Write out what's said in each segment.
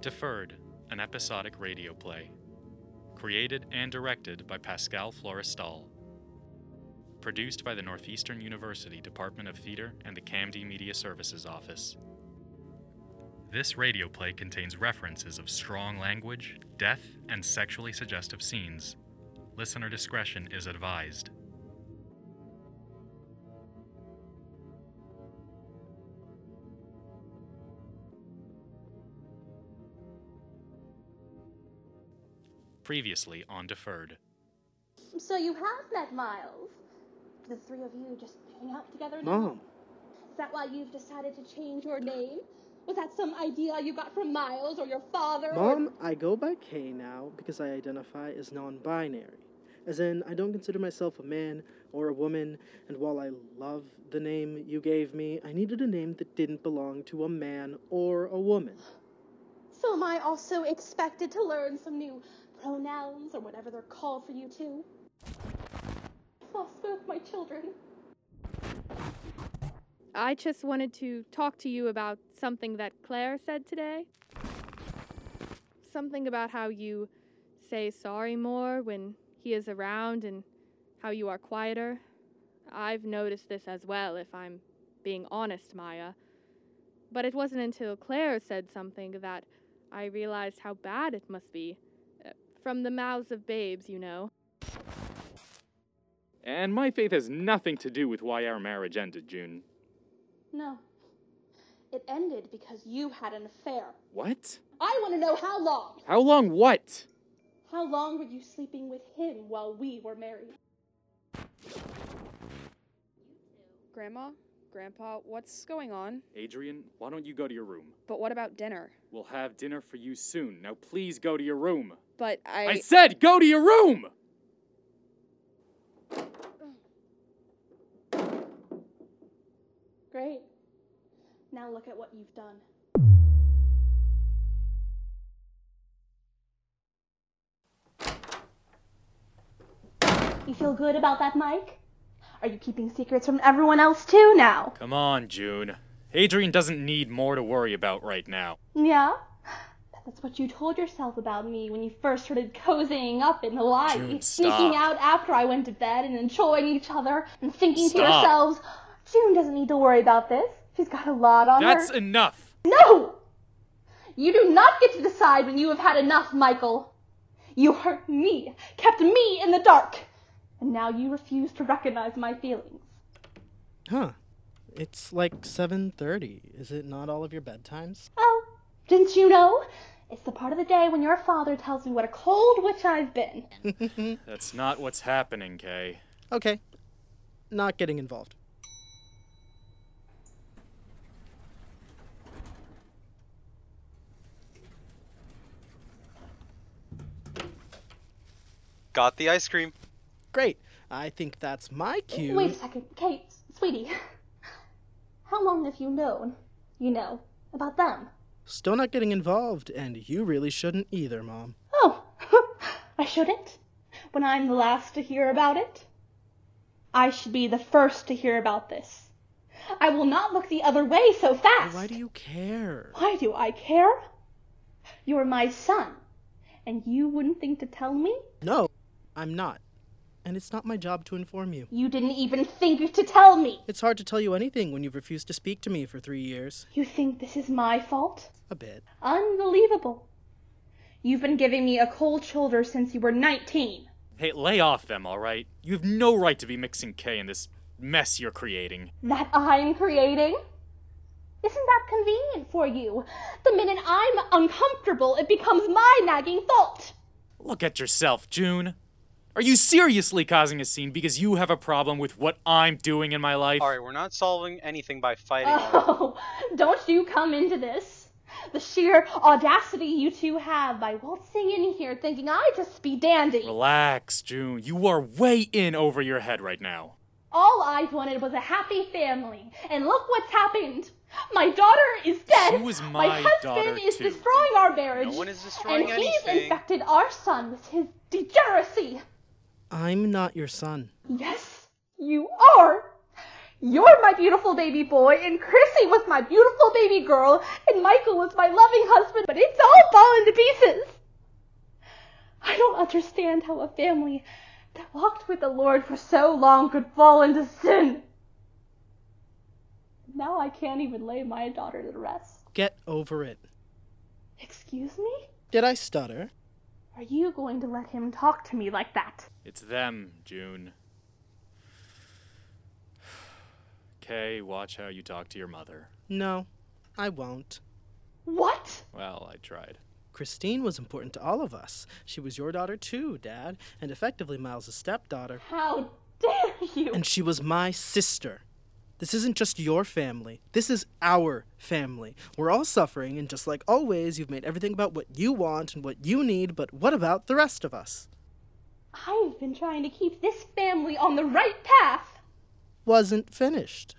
Deferred, an episodic radio play. Created and directed by Pascal Florestal. Produced by the Northeastern University Department of Theater and the CAMD Media Services Office. This radio play contains references of strong language, death, and sexually suggestive scenes. Listener discretion is advised. Previously on Deferred. So you have met Miles. The three of you just hang out together now? Mom, Is that why you've decided to change your name? Was that some idea you got from Miles or your father? or- Mom, I go by K now because I identify as non binary. As in, I don't consider myself a man or a woman, and while I love the name you gave me, I needed a name that didn't belong to a man or a woman. So am I also expected to learn some new pronouns or whatever they're called for you too? I've lost both my children. I just wanted to talk to you about something that Claire said today. Something about how you say sorry more when he is around and how you are quieter. I've noticed this as well, if I'm being honest, Maya. But it wasn't until Claire said something that I realized how bad it must be. From the mouths of babes, you know. And my faith has nothing to do with why our marriage ended, June. No. It ended because you had an affair. What? I want to know how long. How long what? How long were you sleeping with him while we were married? Grandma? Grandpa, what's going on? Adrian, why don't you go to your room? But what about dinner? We'll have dinner for you soon. Now please go to your room. But I. I said go to your room! Great. Now look at what you've done. You feel good about that, Mike? Are you keeping secrets from everyone else too now? Come on, June. Adrian doesn't need more to worry about right now. Yeah? That's what you told yourself about me when you first started cozying up in Hawaii, June, sneaking out after I went to bed and enjoying each other and thinking to yourselves, June doesn't need to worry about this. She's got a lot on That's her. enough! No! You do not get to decide when you have had enough, Michael. You hurt me, kept me in the dark, and now you refuse to recognize my feelings. Huh. It's like 7:30. Is it not all of your bedtimes? Oh, didn't you know? It's the part of the day when your father tells me what a cold witch I've been. That's not what's happening, Kay. Okay. Not getting involved. Got the ice cream. Great. I think that's my cue. Wait a second, Kate, sweetie. How long have you known, you know, about them? Still not getting involved, and you really shouldn't either, Mom. Oh, I shouldn't? When I'm the last to hear about it? I should be the first to hear about this. I will not look the other way so fast. Why do you care? Why do I care? You're my son, and you wouldn't think to tell me? No, I'm not. And it's not my job to inform you. You didn't even think to tell me. It's hard to tell you anything when you've refused to speak to me for three years. You think this is my fault? A bit. Unbelievable. You've been giving me a cold shoulder since you were 19. Hey, lay off them, alright? You have no right to be mixing Kay in this mess you're creating. That I'm creating? Isn't that convenient for you? The minute I'm uncomfortable, it becomes my nagging fault. Look at yourself, June. Are you seriously causing a scene because you have a problem with what I'm doing in my life? Alright, we're not solving anything by fighting. Oh, don't you come into this. The sheer audacity you two have by waltzing in here thinking I just be dandy. Relax, June. You are way in over your head right now. All I wanted was a happy family, and look what's happened. My daughter is dead. She was my husband daughter, is too. destroying our marriage. No one is destroying and he's infected our son with his degeneracy. I'm not your son. Yes, you are. You're my beautiful baby boy, and Chrissy was my beautiful baby girl, and Michael was my loving husband, but it's all fallen to pieces. I don't understand how a family that walked with the Lord for so long could fall into sin. Now I can't even lay my daughter to rest. Get over it. Excuse me? Did I stutter? Are you going to let him talk to me like that? It's them, June. Kay, watch how you talk to your mother. No, I won't. What? Well, I tried. Christine was important to all of us. She was your daughter too, Dad, and effectively Miles' stepdaughter. How dare you? And she was my sister. This isn't just your family. This is our family. We're all suffering, and just like always, you've made everything about what you want and what you need, but what about the rest of us? I've been trying to keep this family on the right path. Wasn't finished.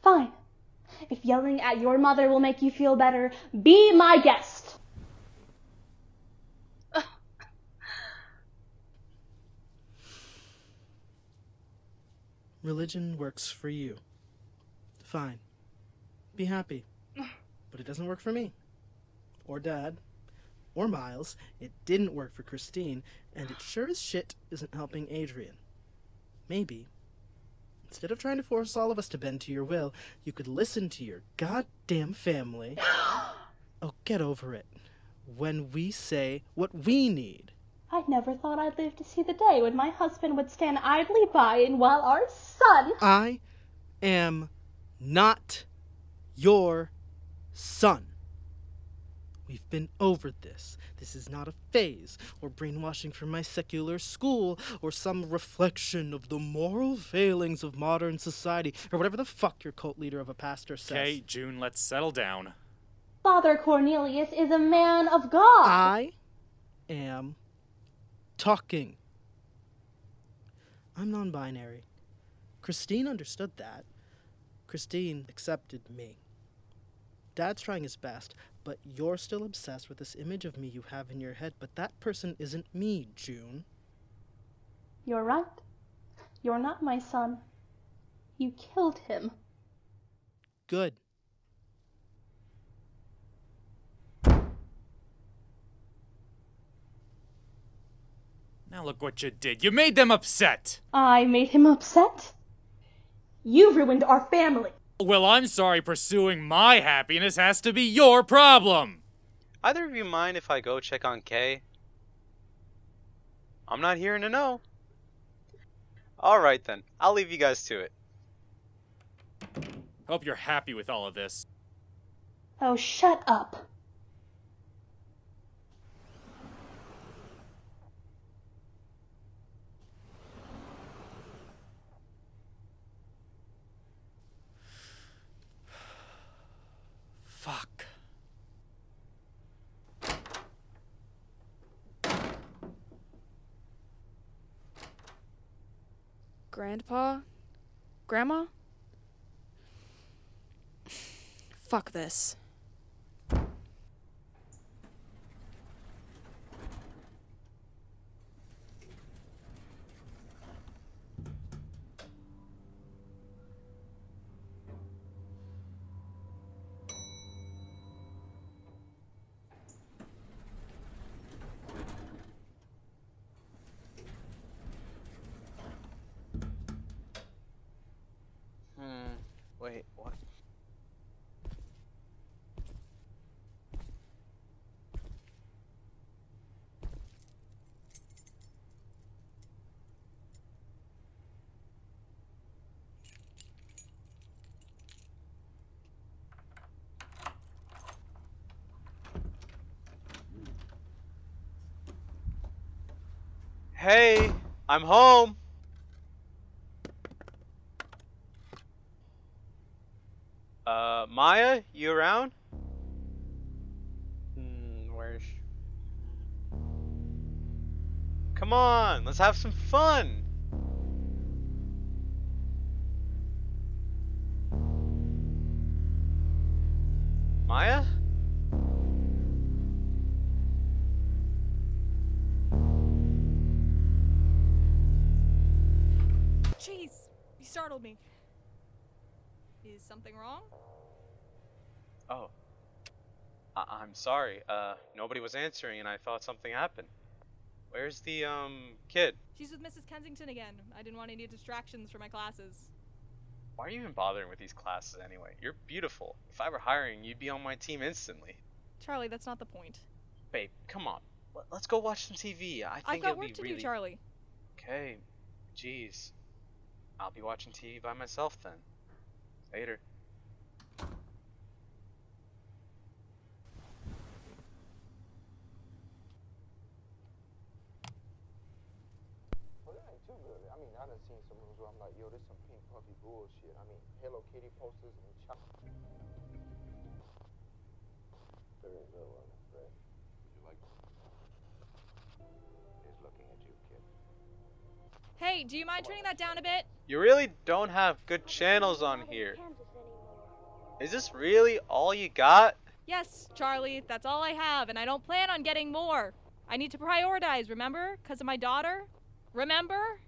Fine. If yelling at your mother will make you feel better, be my guest. Religion works for you. Fine. Be happy. But it doesn't work for me. Or Dad. Or Miles. It didn't work for Christine. And it sure as shit isn't helping Adrian. Maybe. Instead of trying to force all of us to bend to your will, you could listen to your goddamn family. Oh, get over it. When we say what we need. I never thought I'd live to see the day when my husband would stand idly by and while our son. I am not your son. We've been over this. This is not a phase, or brainwashing from my secular school, or some reflection of the moral failings of modern society, or whatever the fuck your cult leader of a pastor says. Kay, June, let's settle down. Father Cornelius is a man of God. I am talking. I'm non binary. Christine understood that. Christine accepted me. Dad's trying his best, but you're still obsessed with this image of me you have in your head, but that person isn't me, June. You're right. You're not my son. You killed him. Good. Now look what you did. You made them upset. I made him upset. You ruined our family. Well, I'm sorry pursuing my happiness has to be your problem. Either of you mind if I go check on Kay? I'm not hearing to know. Alright then, I'll leave you guys to it. Hope you're happy with all of this. Oh, shut up. Fuck. Grandpa? Grandma? Fuck this. Hmm. Wait, what? Hey, I'm home. Uh, Maya, you around? Hmm, where's? Come on, let's have some fun. Maya? Is something wrong? Oh. I- I'm sorry. Uh, nobody was answering and I thought something happened. Where's the, um, kid? She's with Mrs. Kensington again. I didn't want any distractions for my classes. Why are you even bothering with these classes anyway? You're beautiful. If I were hiring, you'd be on my team instantly. Charlie, that's not the point. Babe, come on. Let- Let's go watch some TV. I think I've got it'll work be to really... do, Charlie. Okay. Jeez. I'll be watching TV by myself then. Later. Well, it ain't too good. I mean, I done seen some rooms where I'm like, yo, this some pink puffy bullshit. I mean, Hello Kitty posters and chop. Very low on it, Hey, do you mind turning that down a bit? You really don't have good channels on here. Is this really all you got? Yes, Charlie, that's all I have, and I don't plan on getting more. I need to prioritize, remember? Because of my daughter? Remember?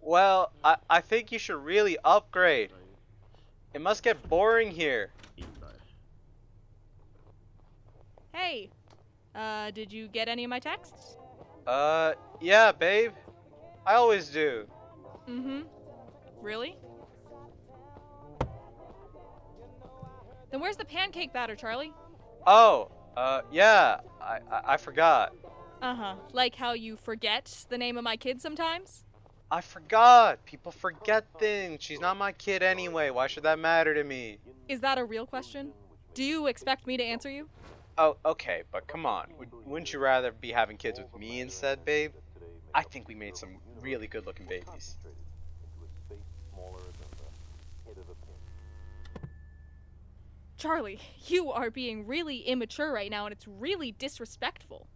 Well, I, I think you should really upgrade. It must get boring here. Hey, uh, did you get any of my texts? Uh, yeah, babe. I always do. Mm hmm. Really? Then where's the pancake batter, Charlie? Oh, uh, yeah. I, I, I forgot. Uh huh. Like how you forget the name of my kid sometimes? I forgot. People forget things. She's not my kid anyway. Why should that matter to me? Is that a real question? Do you expect me to answer you? Oh, okay, but come on. Would, wouldn't you rather be having kids with me instead, babe? I think we made some really good looking babies. Into a space smaller than the head of a pin. Charlie, you are being really immature right now, and it's really disrespectful.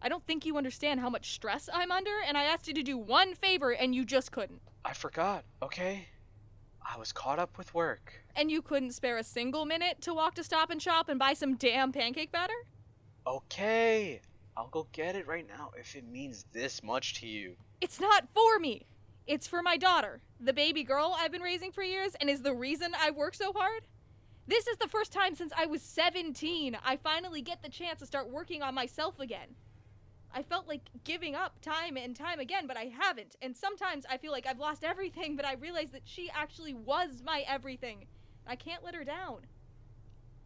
I don't think you understand how much stress I'm under, and I asked you to do one favor, and you just couldn't. I forgot, okay? I was caught up with work. And you couldn't spare a single minute to walk to Stop and Shop and buy some damn pancake batter? Okay, I'll go get it right now if it means this much to you. It's not for me. It's for my daughter, the baby girl I've been raising for years and is the reason I work so hard. This is the first time since I was 17 I finally get the chance to start working on myself again. I felt like giving up time and time again, but I haven't. And sometimes I feel like I've lost everything, but I realize that she actually was my everything. I can't let her down.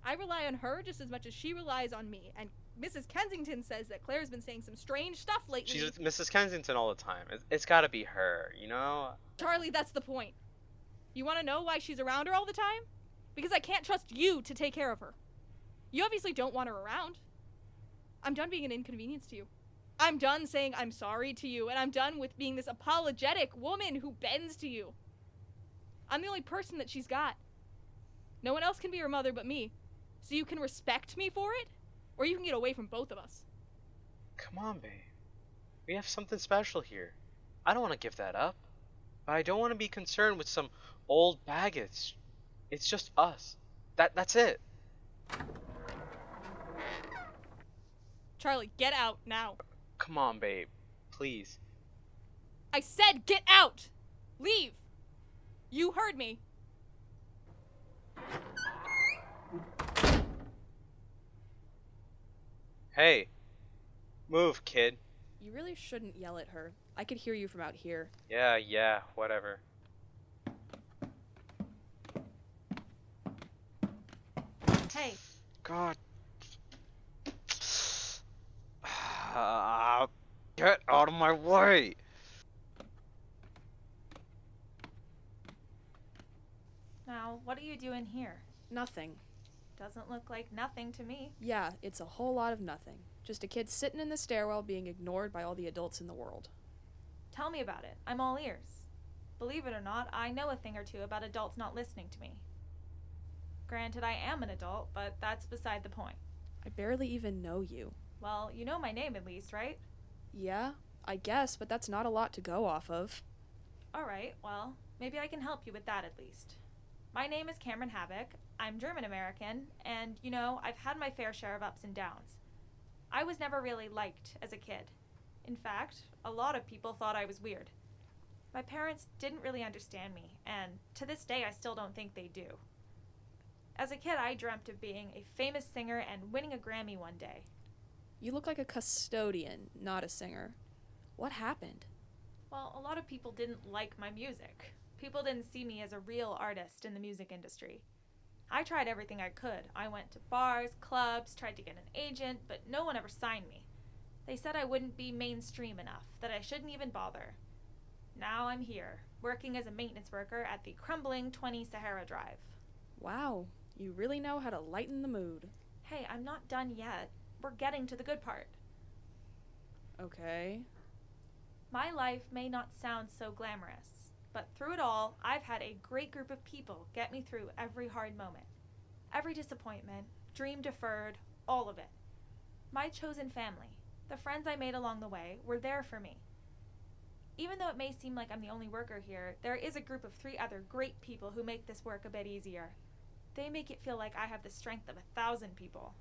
I rely on her just as much as she relies on me. And Mrs. Kensington says that Claire's been saying some strange stuff lately. She's with Mrs. Kensington all the time. It, it's gotta be her, you know? Charlie, that's the point. You want to know why she's around her all the time? Because I can't trust you to take care of her. You obviously don't want her around. I'm done being an inconvenience to you. I'm done saying I'm sorry to you, and I'm done with being this apologetic woman who bends to you. I'm the only person that she's got. No one else can be her mother but me. So you can respect me for it, or you can get away from both of us. Come on, babe. We have something special here. I don't want to give that up. But I don't want to be concerned with some old baggage. It's just us. That that's it. Charlie, get out now. Come on, babe. Please. I said get out! Leave! You heard me. Hey. Move, kid. You really shouldn't yell at her. I could hear you from out here. Yeah, yeah, whatever. Hey, God. Ah, get out of my way. Now, what are you doing here? Nothing. Doesn't look like nothing to me. Yeah, it's a whole lot of nothing. Just a kid sitting in the stairwell being ignored by all the adults in the world. Tell me about it. I'm all ears. Believe it or not, I know a thing or two about adults not listening to me. Granted, I am an adult, but that's beside the point. I barely even know you. Well, you know my name at least, right? Yeah, I guess, but that's not a lot to go off of. Alright, well, maybe I can help you with that at least. My name is Cameron Havoc. I'm German American, and you know, I've had my fair share of ups and downs. I was never really liked as a kid. In fact, a lot of people thought I was weird. My parents didn't really understand me, and to this day, I still don't think they do. As a kid, I dreamt of being a famous singer and winning a Grammy one day. You look like a custodian, not a singer. What happened? Well, a lot of people didn't like my music. People didn't see me as a real artist in the music industry. I tried everything I could. I went to bars, clubs, tried to get an agent, but no one ever signed me. They said I wouldn't be mainstream enough, that I shouldn't even bother. Now I'm here, working as a maintenance worker at the crumbling 20 Sahara Drive. Wow, you really know how to lighten the mood. Hey, I'm not done yet. We're getting to the good part. Okay. My life may not sound so glamorous, but through it all, I've had a great group of people get me through every hard moment, every disappointment, dream deferred, all of it. My chosen family, the friends I made along the way, were there for me. Even though it may seem like I'm the only worker here, there is a group of three other great people who make this work a bit easier. They make it feel like I have the strength of a thousand people.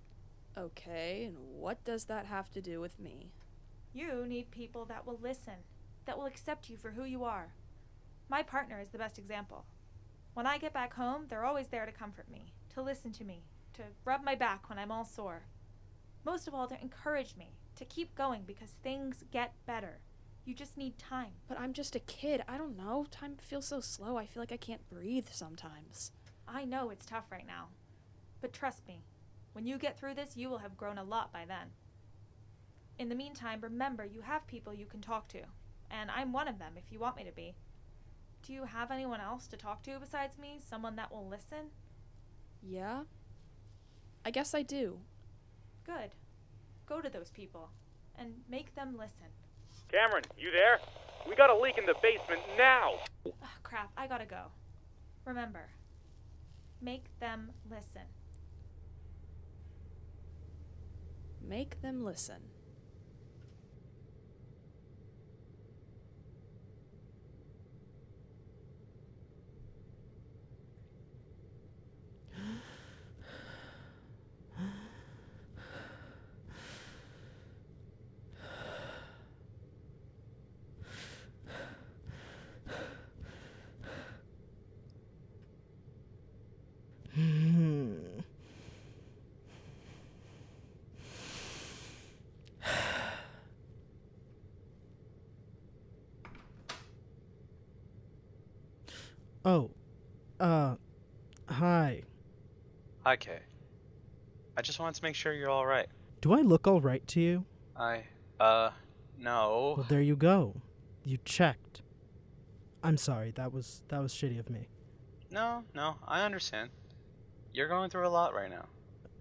Okay, and what does that have to do with me? You need people that will listen, that will accept you for who you are. My partner is the best example. When I get back home, they're always there to comfort me, to listen to me, to rub my back when I'm all sore. Most of all, to encourage me, to keep going because things get better. You just need time. But I'm just a kid. I don't know. Time feels so slow. I feel like I can't breathe sometimes. I know it's tough right now. But trust me, when you get through this, you will have grown a lot by then. In the meantime, remember you have people you can talk to, and I'm one of them if you want me to be. Do you have anyone else to talk to besides me? Someone that will listen? Yeah? I guess I do. Good. Go to those people and make them listen. Cameron, you there? We got a leak in the basement now! Ugh, crap, I gotta go. Remember, make them listen. Make them listen. Oh, uh, hi. Hi, Kay. I just wanted to make sure you're alright. Do I look all right to you? I, uh, no. Well, there you go. You checked. I'm sorry. That was that was shitty of me. No, no, I understand. You're going through a lot right now.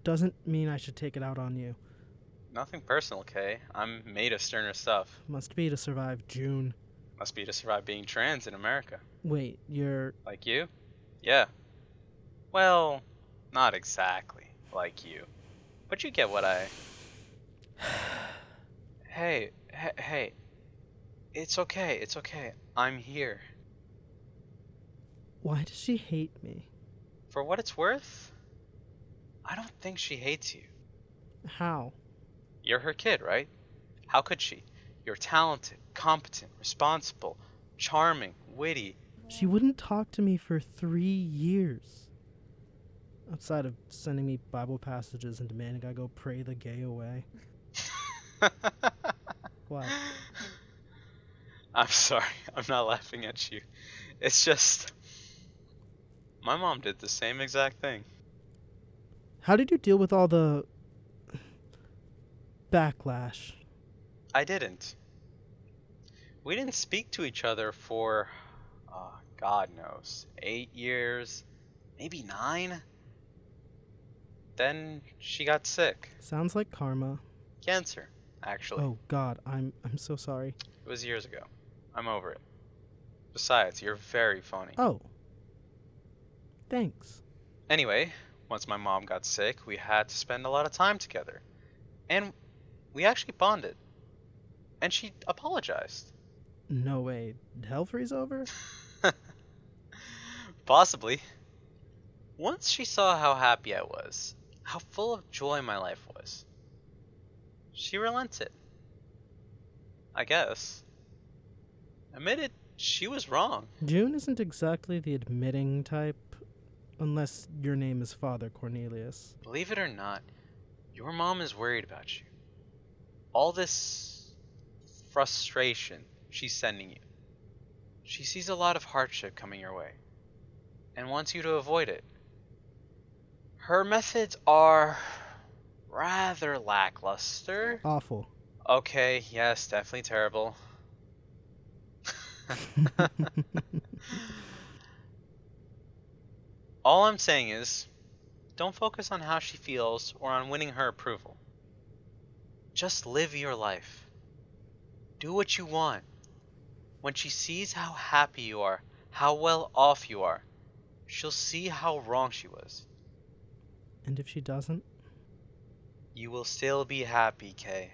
Doesn't mean I should take it out on you. Nothing personal, Kay. I'm made of sterner stuff. Must be to survive June. Must be to survive being trans in America. Wait, you're Like you? Yeah. Well, not exactly like you. But you get what I. hey, hey, hey. It's okay, it's okay. I'm here. Why does she hate me? For what it's worth, I don't think she hates you. How? You're her kid, right? How could she? You're talented, competent, responsible, charming, witty. She wouldn't talk to me for three years. Outside of sending me Bible passages and demanding I go pray the gay away. What? I'm sorry, I'm not laughing at you. It's just. My mom did the same exact thing. How did you deal with all the backlash? I didn't. We didn't speak to each other for, uh, God knows, eight years, maybe nine. Then she got sick. Sounds like karma. Cancer, actually. Oh god, I'm I'm so sorry. It was years ago. I'm over it. Besides, you're very funny. Oh. Thanks. Anyway, once my mom got sick, we had to spend a lot of time together. And we actually bonded. And she apologized. No way. Freeze over? Possibly. Once she saw how happy I was, how full of joy my life was, she relented. I guess. Admitted she was wrong. June isn't exactly the admitting type, unless your name is Father Cornelius. Believe it or not, your mom is worried about you. All this frustration she's sending you. She sees a lot of hardship coming your way and wants you to avoid it. Her methods are rather lackluster. Awful. Okay, yes, definitely terrible. All I'm saying is, don't focus on how she feels or on winning her approval. Just live your life. Do what you want. When she sees how happy you are, how well off you are, she'll see how wrong she was. And if she doesn't? You will still be happy, Kay.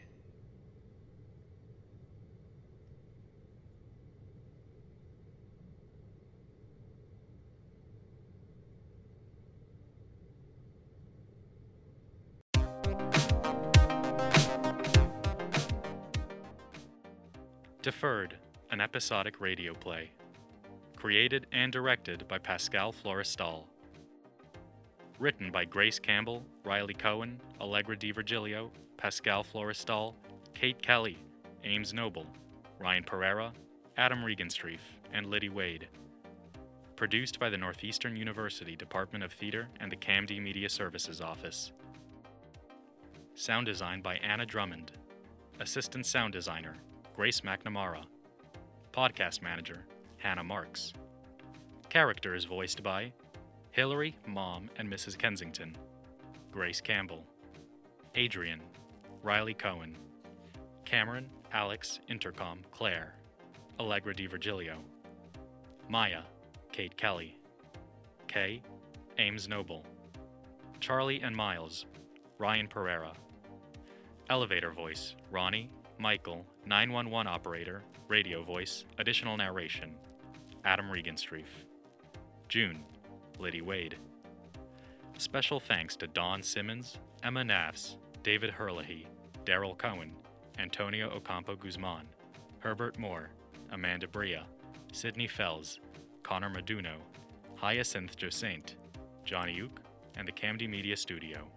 Deferred, an episodic radio play. Created and directed by Pascal Florestal. Written by Grace Campbell, Riley Cohen, Allegra DiVirgilio, Pascal Florestal, Kate Kelly, Ames Noble, Ryan Pereira, Adam Regenstreef, and Liddy Wade. Produced by the Northeastern University Department of Theater and the CAMD Media Services Office. Sound design by Anna Drummond. Assistant sound designer, Grace McNamara. Podcast manager, Hannah Marks. Characters voiced by Hillary, Mom, and Mrs. Kensington. Grace Campbell. Adrian, Riley Cohen. Cameron, Alex, Intercom, Claire. Allegra DiVirgilio. Maya, Kate Kelly. Kay, Ames Noble. Charlie and Miles, Ryan Pereira. Elevator voice, Ronnie, Michael, 911 operator, radio voice, additional narration, Adam Regenstreef. June, Liddy Wade. Special thanks to Don Simmons, Emma Nafs, David Herlihy, Daryl Cohen, Antonio Ocampo Guzman, Herbert Moore, Amanda Bria, Sidney Fells, Connor Maduno, Hyacinth Jossaint, Johnny Uke, and the CAMD Media Studio.